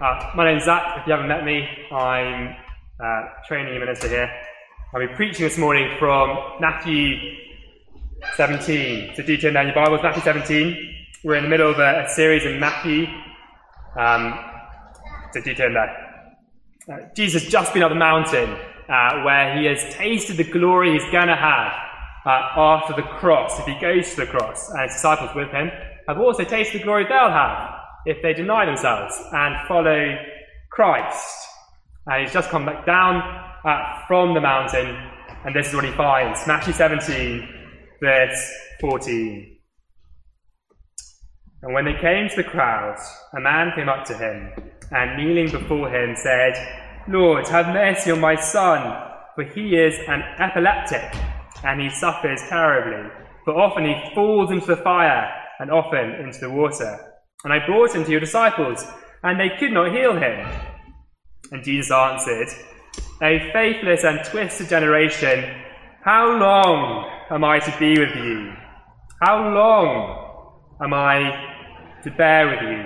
Uh, my name's Zach. If you haven't met me, I'm uh, training minister here. I'll be preaching this morning from Matthew 17. So do turn down your Bibles, Matthew 17. We're in the middle of a, a series in Matthew. Um, so do turn there. Uh, Jesus has just been up the mountain uh, where he has tasted the glory he's going to have uh, after the cross, if he goes to the cross, and his disciples with him have also tasted the glory they'll have if they deny themselves and follow Christ. And he's just come back down uh, from the mountain, and this is what he finds Matthew 17, verse 14. And when they came to the crowds, a man came up to him, and kneeling before him said, Lord, have mercy on my son, for he is an epileptic, and he suffers terribly. For often he falls into the fire, and often into the water. And I brought him to your disciples, and they could not heal him. And Jesus answered, A faithless and twisted generation, how long am I to be with you? How long am I to bear with you?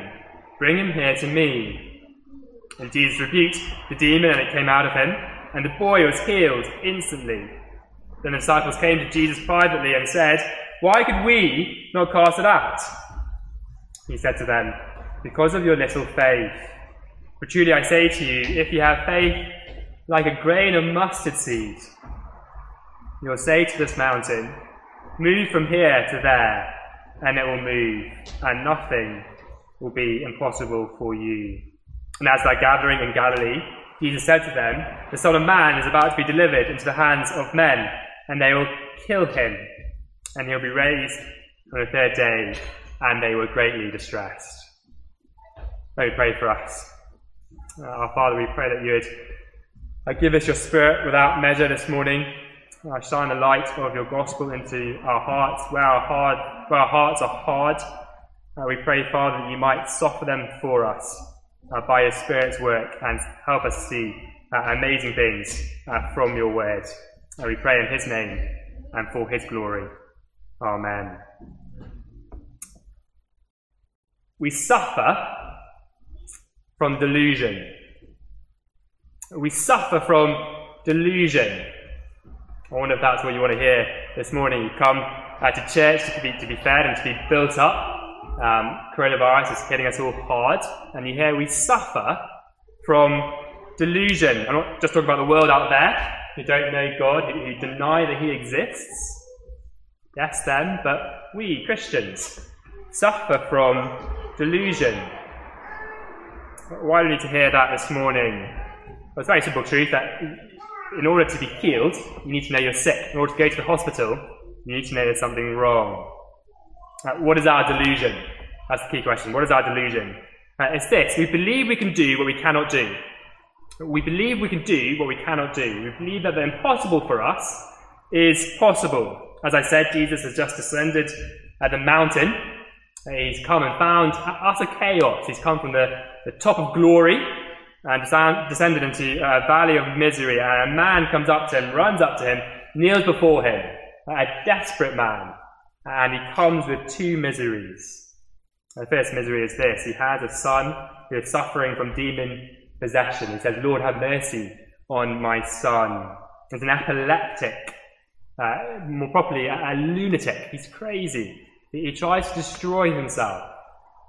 Bring him here to me. And Jesus rebuked the demon, and it came out of him, and the boy was healed instantly. Then the disciples came to Jesus privately and said, Why could we not cast it out? He said to them, Because of your little faith. For truly I say to you, if you have faith like a grain of mustard seed, you'll say to this mountain, Move from here to there, and it will move, and nothing will be impossible for you. And as they're gathering in Galilee, Jesus said to them, The Son of Man is about to be delivered into the hands of men, and they will kill him, and he'll be raised on the third day and they were greatly distressed. Let me pray for us. Uh, our Father, we pray that you would uh, give us your Spirit without measure this morning. Uh, shine the light of your gospel into our hearts, where our, hard, where our hearts are hard. Uh, we pray, Father, that you might soften them for us uh, by your Spirit's work and help us see uh, amazing things from your word. we pray in his name and for his glory. Amen. We suffer from delusion. We suffer from delusion. I wonder if that's what you want to hear this morning. You come uh, to church to be, to be fed and to be built up. Um, coronavirus is hitting us all hard. And you hear we suffer from delusion. I'm not just talking about the world out there who don't know God, who, who deny that He exists. Yes, them, but we, Christians, suffer from delusion. Why do we need to hear that this morning? It's a very simple truth that in order to be healed, you need to know you're sick. In order to go to the hospital, you need to know there's something wrong. Uh, what is our delusion? That's the key question. What is our delusion? Uh, it's this we believe we can do what we cannot do. We believe we can do what we cannot do. We believe that the impossible for us is possible. As I said, Jesus has just descended at the mountain He's come and found utter chaos. He's come from the, the top of glory and descended into a valley of misery. And a man comes up to him, runs up to him, kneels before him, a desperate man. And he comes with two miseries. The first misery is this he has a son who is suffering from demon possession. He says, Lord, have mercy on my son. He's an epileptic, uh, more properly, a, a lunatic. He's crazy. He, he tries to destroy himself.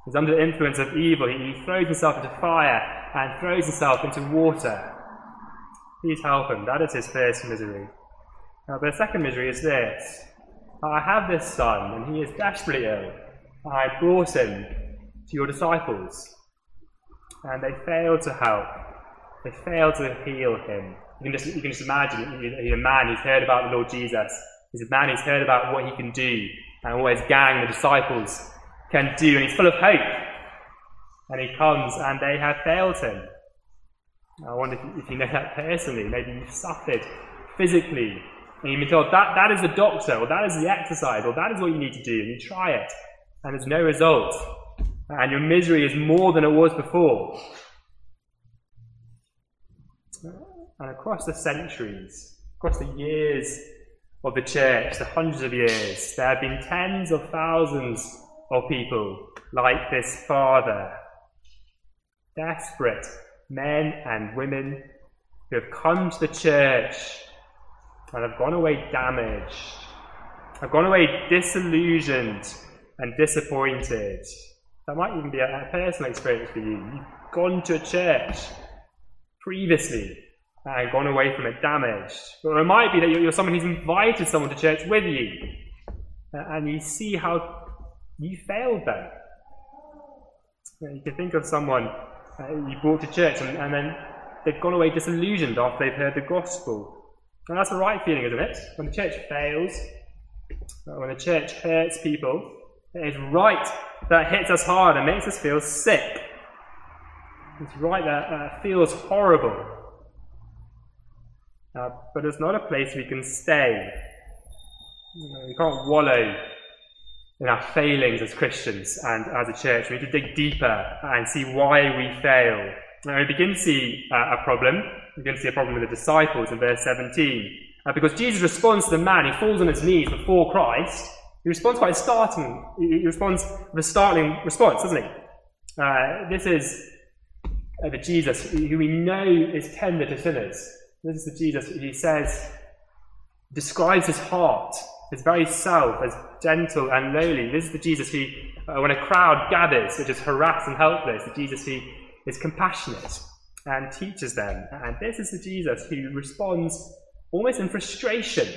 He's under the influence of evil. He, he throws himself into fire and throws himself into water. Please help him. That is his first misery. Now, the second misery is this I have this son, and he is desperately ill. I brought him to your disciples, and they failed to help. They failed to heal him. You can just, you can just imagine he's a man who's heard about the Lord Jesus. He's a man who's heard about what he can do and what his gang, the disciples, can do. And he's full of hope. And he comes and they have failed him. I wonder if you know that personally. Maybe you've suffered physically. And you've been told that, that is the doctor, or that is the exercise, or that is what you need to do. And you try it. And there's no result. And your misery is more than it was before. And across the centuries, across the years of the church, the hundreds of years, there have been tens of thousands of people like this father desperate men and women who have come to the church and have gone away damaged, have gone away disillusioned and disappointed. That might even be a, a personal experience for you. You've gone to a church previously and gone away from it damaged. Or it might be that you're, someone who's invited someone to church with you and you see how you failed them. You can think of someone uh, you brought to church and, and then they've gone away disillusioned after they've heard the gospel. And that's the right feeling, isn't it? When the church fails, uh, when the church hurts people, it is right that hits us hard and makes us feel sick. It's right that uh, feels horrible. Uh, but it's not a place we can stay. You know, we can't wallow in our failings as Christians and as a church. We need to dig deeper and see why we fail. Now we begin to see uh, a problem. We begin to see a problem with the disciples in verse 17. Uh, because Jesus responds to the man, he falls on his knees before Christ. He responds quite startling. He responds with a startling response, doesn't he? Uh, this is uh, the Jesus who we know is tender to sinners. This is the Jesus who says, describes his heart his very self as gentle and lowly. This is the Jesus who, uh, when a crowd gathers, which is harassed and helpless, the Jesus who is compassionate and teaches them. And this is the Jesus who responds almost in frustration,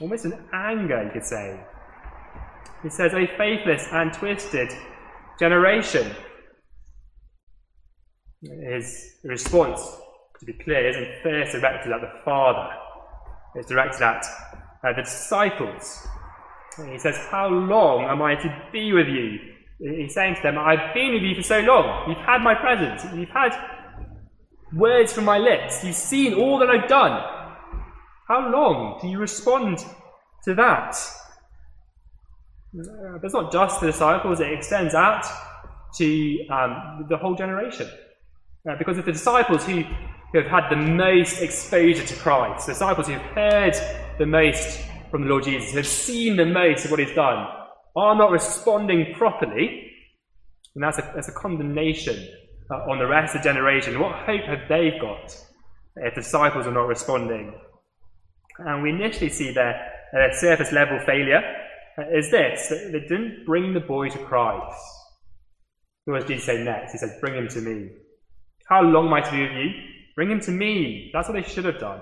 almost in anger, you could say. He says, A faithless and twisted generation. His response, to be clear, isn't first directed at the Father, it's directed at uh, the disciples. he says, How long am I to be with you? He's saying to them, I've been with you for so long. You've had my presence. You've had words from my lips. You've seen all that I've done. How long do you respond to that? Uh, but it's not just the disciples, it extends out to um, the whole generation. Uh, because of the disciples who, who have had the most exposure to Christ, disciples who have heard the most from the Lord Jesus, have seen the most of what he's done, are not responding properly, and that's a, that's a condemnation uh, on the rest of the generation. What hope have they got if disciples are not responding? And we initially see their, their surface level failure uh, is this they didn't bring the boy to Christ. What does Jesus say next? He says, Bring him to me. How long am I to be with you? Bring him to me. That's what they should have done.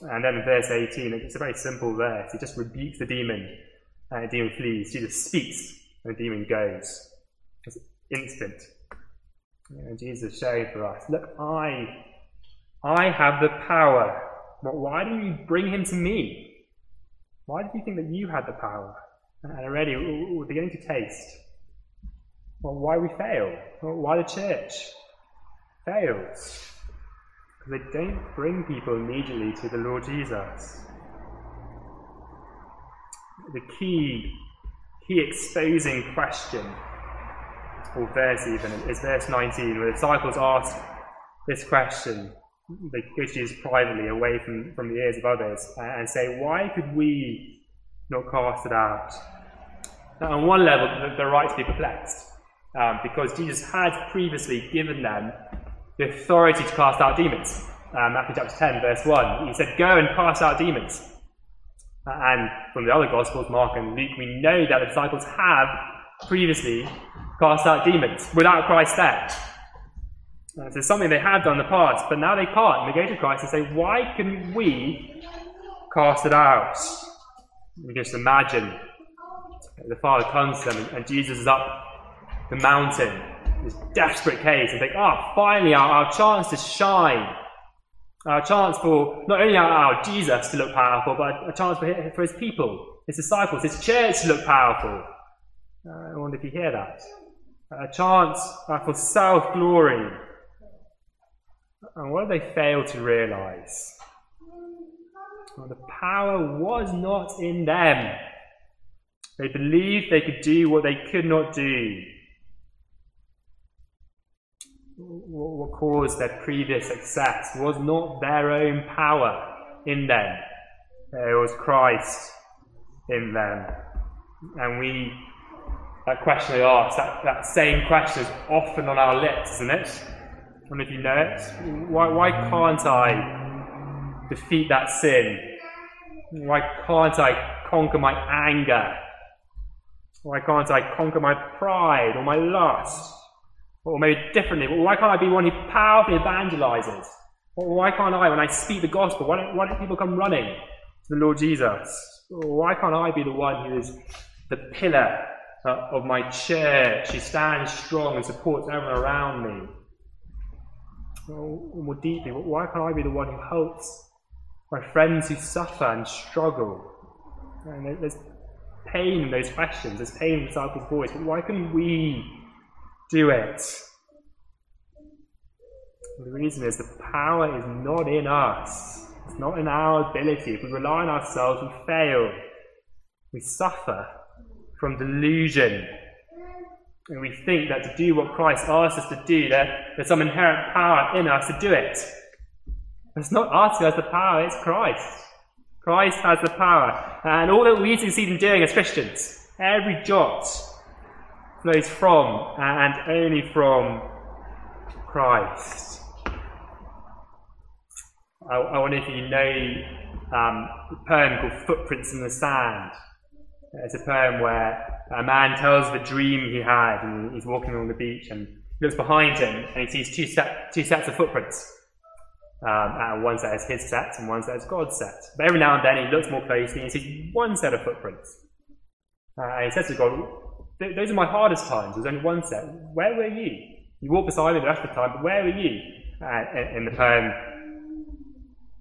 And then in verse 18, it's a very simple verse. He just rebukes the demon, and the demon flees. Jesus speaks, and the demon goes. It's instant. And Jesus showing for us, look, I, I have the power. Why didn't you bring him to me? Why did you think that you had the power? And already we're beginning to taste. Well, why we fail? Why the church fails? They don't bring people immediately to the Lord Jesus. The key, key exposing question, or verse even, is verse 19, where the disciples ask this question. They go to Jesus privately, away from, from the ears of others, and say, Why could we not cast it out? Now, on one level, they're right to be perplexed, um, because Jesus had previously given them the authority to cast out demons. Um, Matthew chapter 10, verse 1. He said, Go and cast out demons. Uh, and from the other Gospels, Mark and Luke, we know that the disciples have previously cast out demons without Christ there. Uh, so it's something they had done in the past, but now they can't. And they go to Christ and say, Why couldn't we cast it out? You just imagine the Father comes to them and Jesus is up the mountain this desperate case and think, oh, finally our, our chance to shine. Our chance for not only our, our Jesus to look powerful, but a chance for his, for his people, his disciples, his church to look powerful. Uh, I wonder if you hear that. A chance uh, for self glory. And what do they fail to realize? Well, the power was not in them. They believed they could do what they could not do what caused their previous success was not their own power in them, uh, it was Christ in them. And we that question they asked, that, same question is often on our lips, isn't it? Don't know if you know it. Why, why can't I defeat that sin? Why can't I conquer my anger? Why can't I conquer my pride or my lust? Or maybe differently, why can't I be one who powerfully evangelizes? Why can't I, when I speak the gospel, why don't, why don't people come running to the Lord Jesus? Why can't I be the one who is the pillar uh, of my church, who stands strong and supports everyone around me? Or more deeply, why can't I be the one who helps my friends who suffer and struggle? And there's pain in those questions, there's pain in the disciples' voice, but why can we do it? the reason is the power is not in us. It's not in our ability. If we rely on ourselves, we fail. We suffer from delusion. And we think that to do what Christ asks us to do, that there's some inherent power in us to do it. It's not us who has the power, it's Christ. Christ has the power. And all that we succeed in doing as Christians, every jot flows from and only from Christ. I, I wonder if you know um, a poem called Footprints in the Sand. It's a poem where a man tells the dream he had, and he's walking along the beach and looks behind him and he sees two, set, two sets of footprints. Um, and one set is his set and one set is God's set. But every now and then he looks more closely and he sees one set of footprints. Uh, and he says to God, Those are my hardest times. There's only one set. Where were you? You walked beside me the rest of the time, but where were you? Uh, in the poem,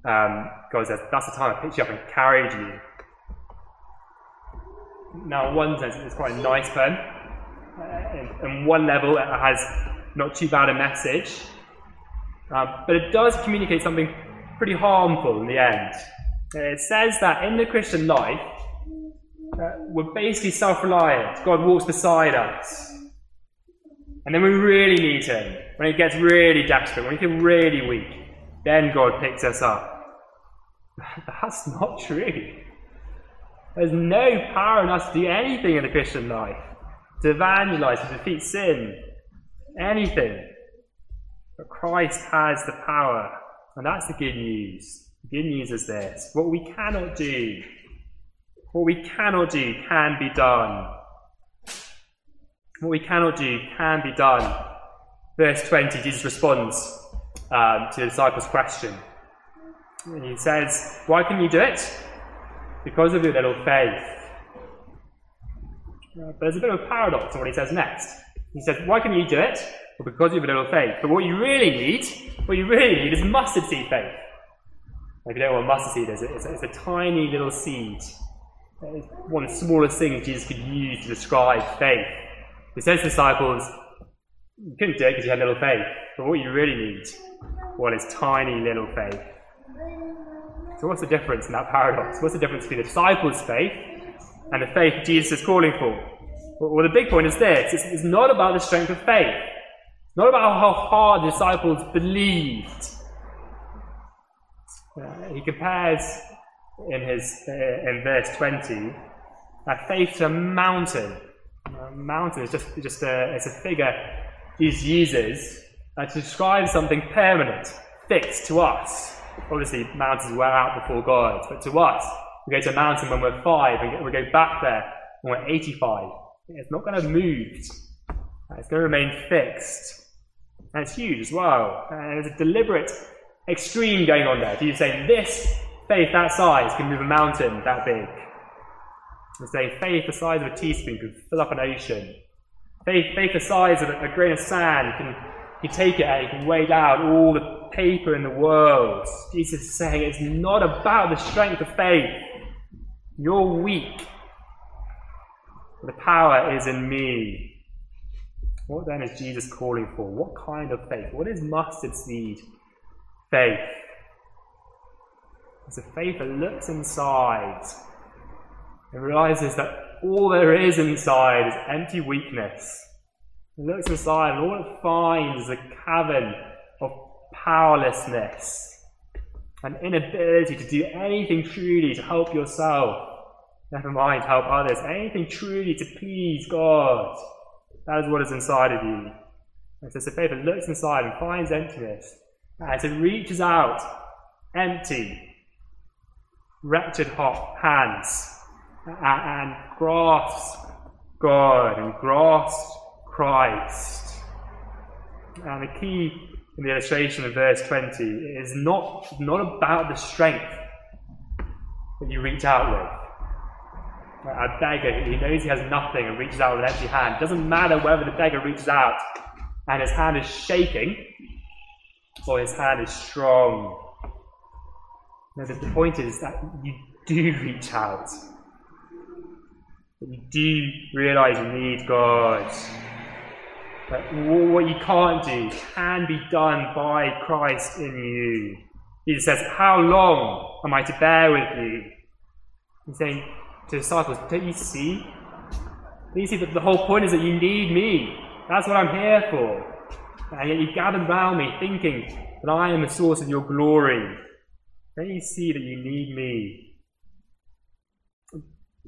um, God says, That's the time I picked you up and carried you. Now, in one sense, it's quite a nice poem. Uh, in, in one level, it has not too bad a message. Uh, but it does communicate something pretty harmful in the end. It says that in the Christian life, uh, we're basically self reliant. God walks beside us. And then we really need Him. When it gets really desperate, when we feel really weak, then God picks us up. That's not true. There's no power in us to do anything in the Christian life to evangelize, to defeat sin, anything. But Christ has the power, and that's the good news. The good news is this what we cannot do, what we cannot do can be done. What we cannot do can be done. Verse 20, Jesus responds um, to the disciples' question. And he says, Why can you do it? Because of your little faith. Uh, but there's a bit of a paradox in what he says next. He says, Why can you do it? Well, because you have a little faith. But what you really need, what you really need is mustard seed faith. If you don't know what mustard seed is, it's, it's a tiny little seed. One of the smallest things Jesus could use to describe faith. He says to disciples, you couldn't do it because you had little faith. But what you really need, well, is tiny little faith. So what's the difference in that paradox? What's the difference between the disciples' faith and the faith Jesus is calling for? Well, the big point is this. It's, it's not about the strength of faith. It's not about how hard the disciples believed. Uh, he compares in his uh, in verse 20 that faith to a mountain. A mountain is just, just a, it's a figure he uses uh, to describe something permanent, fixed to us. Obviously, mountains wear out before God, but to us, we go to a mountain when we're five, and we go back there when we're 85. It's not going to move. It's going to remain fixed. And it's huge as well. And there's a deliberate extreme going on there. you say this faith that size can move a mountain that big. And say, faith the size of a teaspoon can fill up an ocean. Faith, faith the size of a, a grain of sand can you take it and you can weigh down all the paper in the world. Jesus is saying it's not about the strength of faith. You're weak. The power is in me. What then is Jesus calling for? What kind of faith? What is mustard seed faith? It's a faith that looks inside and realizes that all there is inside is empty weakness. It looks inside and all it finds is a cavern of powerlessness, an inability to do anything truly to help yourself, never mind help others, anything truly to please God. That is what is inside of you. And so that looks inside and finds emptiness, as it reaches out, empty, wretched hot hands, and, grasps God and grasps Christ. And the key in the illustration of verse 20 is not, not about the strength that you reach out with. A beggar, he knows he has nothing and reaches out with an empty hand. It doesn't matter whether the beggar reaches out and his hand is shaking or his hand is strong. No, the point is that you do reach out. That you do realize you need God. But what you can't do can be done by Christ in you. Jesus says, How long am I to bear with you? He's saying to disciples, Don't you see? Don't you see that the whole point is that you need me? That's what I'm here for. And yet you gather round me thinking that I am the source of your glory. Don't you see that you need me?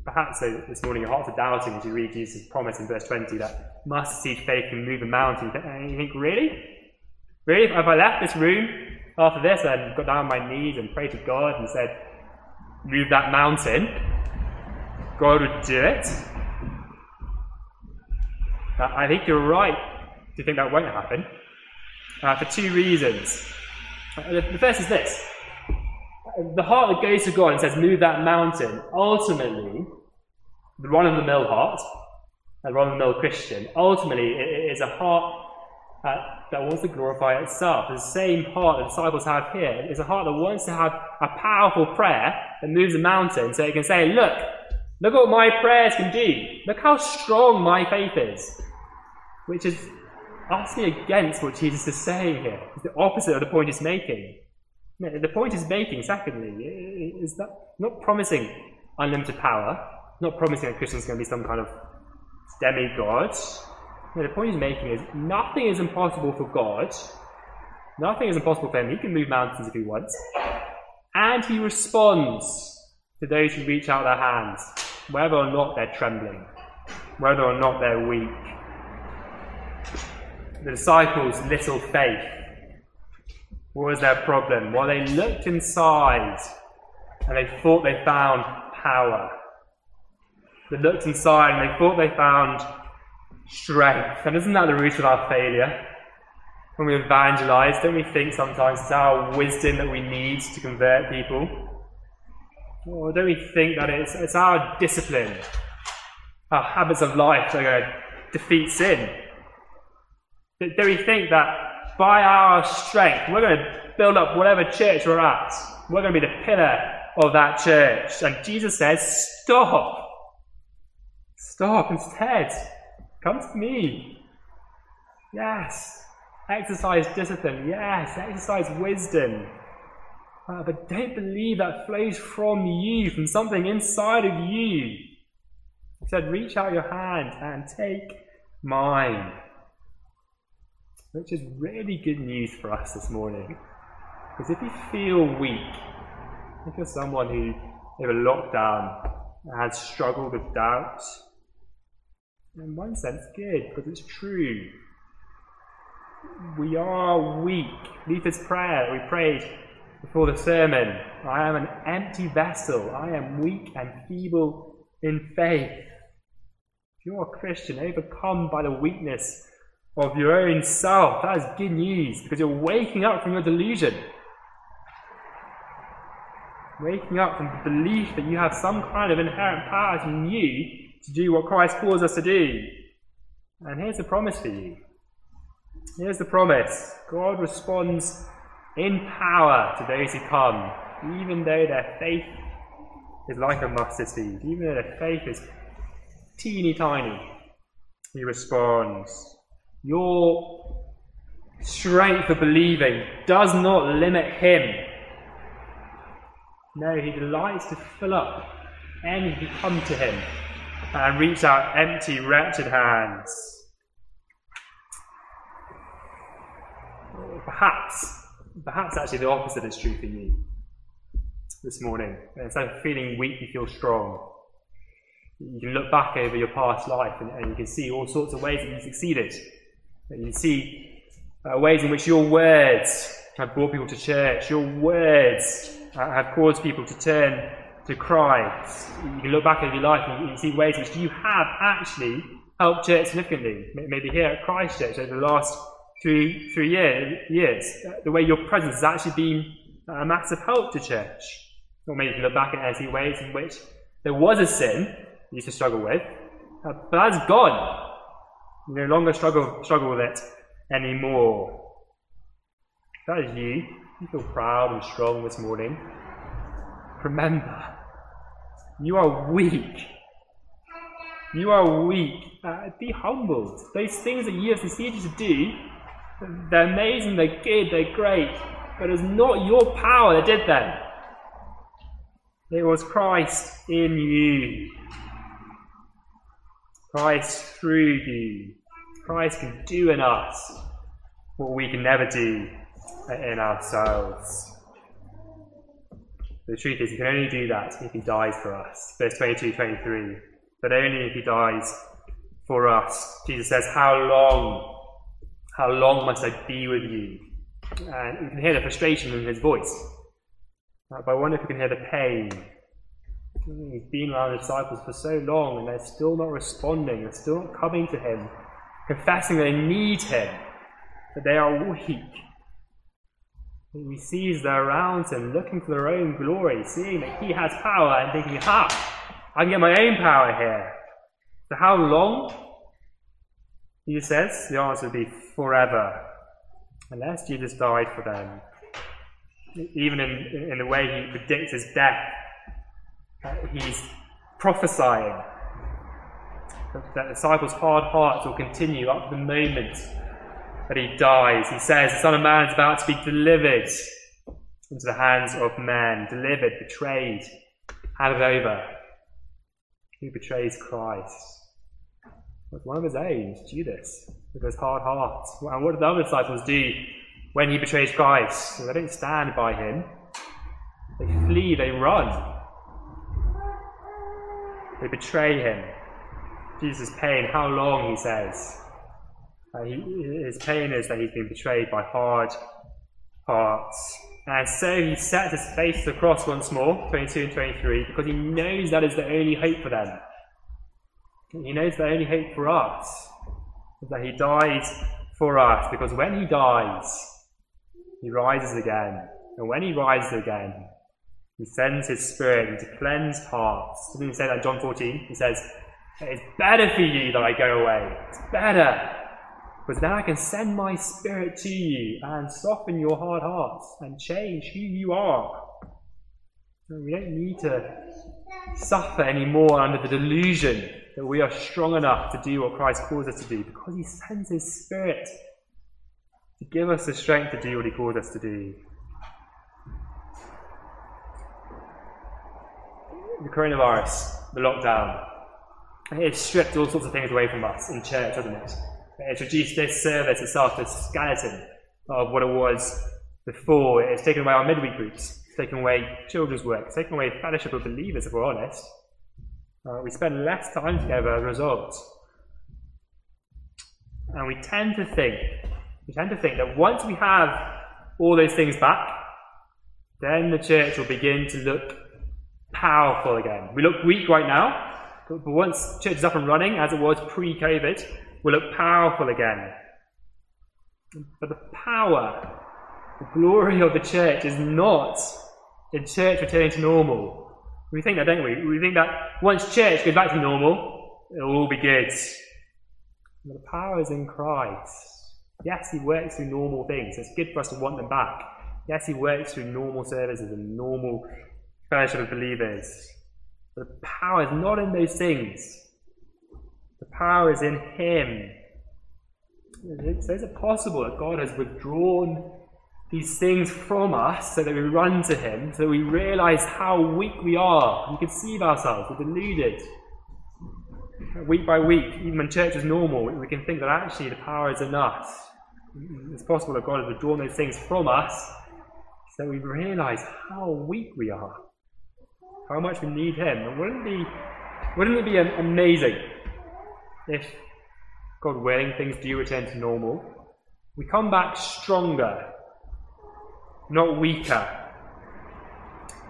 Perhaps this morning your hearts are doubting as you read Jesus' promise in verse 20 that mustard seed faith can move a mountain. And you think, really? Really? If I left this room after this and got down on my knees and prayed to God and said, move that mountain, God would do it? I think you're right to think that won't happen uh, for two reasons. Uh, the first is this the heart that goes to God and says, Move that mountain, ultimately, the run of the mill heart, a run of the mill Christian, ultimately, it is a heart uh, that wants to glorify itself. The same heart the disciples have here is a heart that wants to have a powerful prayer that moves a mountain so it can say, Look, look what my prayers can do. Look how strong my faith is. Which is utterly against what Jesus is saying here. It's the opposite of the point he's making. The point he's making, secondly, is that not promising unlimited power, not promising that are going to be some kind of demigod. No, the point he's making is nothing is impossible for God. Nothing is impossible for him. He can move mountains if he wants. And he responds to those who reach out their hands, whether or not they're trembling, whether or not they're weak. The disciples' little faith what was their problem? Well, they looked inside and they thought they found power. They looked inside and they thought they found strength. And isn't that the root of our failure? When we evangelize, don't we think sometimes it's our wisdom that we need to convert people? Or don't we think that it's, it's our discipline, our habits of life that are going to defeat sin? Don't we think that by our strength, we're going to build up whatever church we're at. We're going to be the pillar of that church. And Jesus says, Stop. Stop instead. Come to me. Yes. Exercise discipline. Yes. Exercise wisdom. Uh, but don't believe that flows from you, from something inside of you. He said, Reach out your hand and take mine which is really good news for us this morning. Because if you feel weak, if you're someone who, over lockdown, has struggled with doubt, in one sense, good, because it's true. We are weak. Luther's prayer we prayed before the sermon I am an empty vessel. I am weak and feeble in faith. If you're a Christian, overcome by the weakness of your own self. That is good news because you're waking up from your delusion. Waking up from the belief that you have some kind of inherent power in you to do what Christ calls us to do. And here's the promise for you. Here's the promise God responds in power to those who come, even though their faith is like a mustard seed, even though their faith is teeny tiny. He responds. Your strength of believing does not limit him. No, he delights to fill up any who come to him and reach out empty, wretched hands. Perhaps, perhaps actually the opposite is true for you this morning. Instead of feeling weak, you feel strong. You can look back over your past life and, and you can see all sorts of ways that you succeeded. You see uh, ways in which your words have brought people to church, your words have caused people to turn to Christ. You can look back over your life and you can see ways in which you have actually helped church significantly. Maybe here at Christ Church over the last three, three year, years, the way your presence has actually been a massive help to church. Or maybe you can look back and see ways in which there was a sin you used to struggle with, uh, but that's gone. No longer struggle, struggle with it anymore. If that is you, you feel proud and strong this morning. Remember, you are weak. You are weak. Uh, be humbled. Those things that you have succeeded to do, they're amazing, they're good, they're great, but it's not your power that did them. It was Christ in you. Christ through you. Christ can do in us what we can never do in ourselves. The truth is, he can only do that if he dies for us. Verse 22 23. But only if he dies for us. Jesus says, How long, how long must I be with you? And you can hear the frustration in his voice. But I wonder if you can hear the pain. He's been around the disciples for so long and they're still not responding, they're still not coming to him, confessing they need him, that they are weak. He sees they're around him, looking for their own glory, seeing that he has power and thinking, ha, I can get my own power here. So how long? He says, the answer would be forever. Unless Jesus died for them. Even in, in the way he predicts his death, he's prophesying that the disciples' hard hearts will continue up to the moment that he dies. He says, The Son of Man is about to be delivered into the hands of men, delivered, betrayed, handed over. Who betrays Christ? One of his own, Judas, with his hard heart. And what did the other disciples do when he betrays Christ? They don't stand by him, they flee, they run. They betray him. Jesus' pain, how long, he says. Uh, he, his pain is that he's been betrayed by hard hearts. And so he sets his face to the cross once more, 22 and 23, because he knows that is the only hope for them. He knows the only hope for us is that he dies for us, because when he dies, he rises again. And when he rises again, he sends his spirit to cleanse hearts. Didn't he say that in John 14? He says, It's better for you that I go away. It's better. Because then I can send my spirit to you and soften your hard hearts and change who you are. we don't need to suffer anymore under the delusion that we are strong enough to do what Christ calls us to do because he sends his spirit to give us the strength to do what he calls us to do. The coronavirus, the lockdown, it stripped all sorts of things away from us in church, hasn't it? It reduced this service itself to a skeleton of what it was before. It's taken away our midweek groups, it's taken away children's work, it's taken away fellowship of believers, if we're honest. Uh, we spend less time together as a result. And we tend to think, we tend to think that once we have all those things back, then the church will begin to look powerful again. We look weak right now, but once church is up and running, as it was pre COVID, will look powerful again. But the power, the glory of the church is not in church returning to normal. We think that, don't we? We think that once church goes back to normal, it'll all be good. But the power is in Christ. Yes, He works through normal things. It's good for us to want them back. Yes, He works through normal services and normal fellowship of believers. The power is not in those things. The power is in Him. So is it possible that God has withdrawn these things from us so that we run to Him, so we realize how weak we are? We conceive ourselves, we're deluded. Week by week, even when church is normal, we can think that actually the power is in us. It's possible that God has withdrawn those things from us so we realize how weak we are, how much we need Him. And wouldn't it be Wouldn't it be amazing if, God willing, things do return to normal? We come back stronger, not weaker.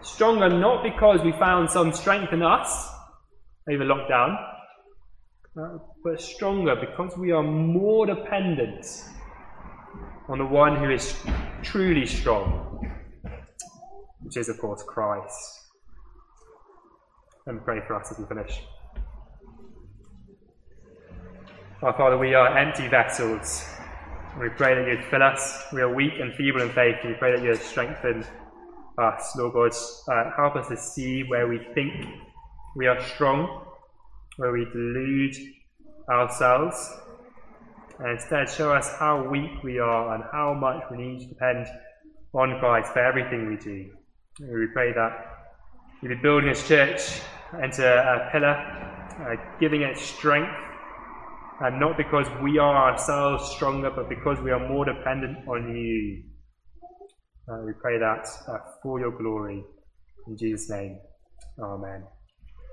Stronger not because we found some strength in us over lockdown, uh, but stronger because we are more dependent on the one who is truly strong, which is, of course, Christ. Me pray for us as we finish. Our Father, we are empty vessels. We pray that you'd fill us. We are weak and feeble in faith. We pray that you'd strengthen us. Lord God, uh, help us to see where we think we are strong, where we delude ourselves, and instead show us how weak we are and how much we need to depend on Christ for everything we do. We pray that you'd be building this church into a pillar, uh, giving it strength and not because we are ourselves stronger, but because we are more dependent on you. Uh, we pray that uh, for your glory. In Jesus' name, Amen.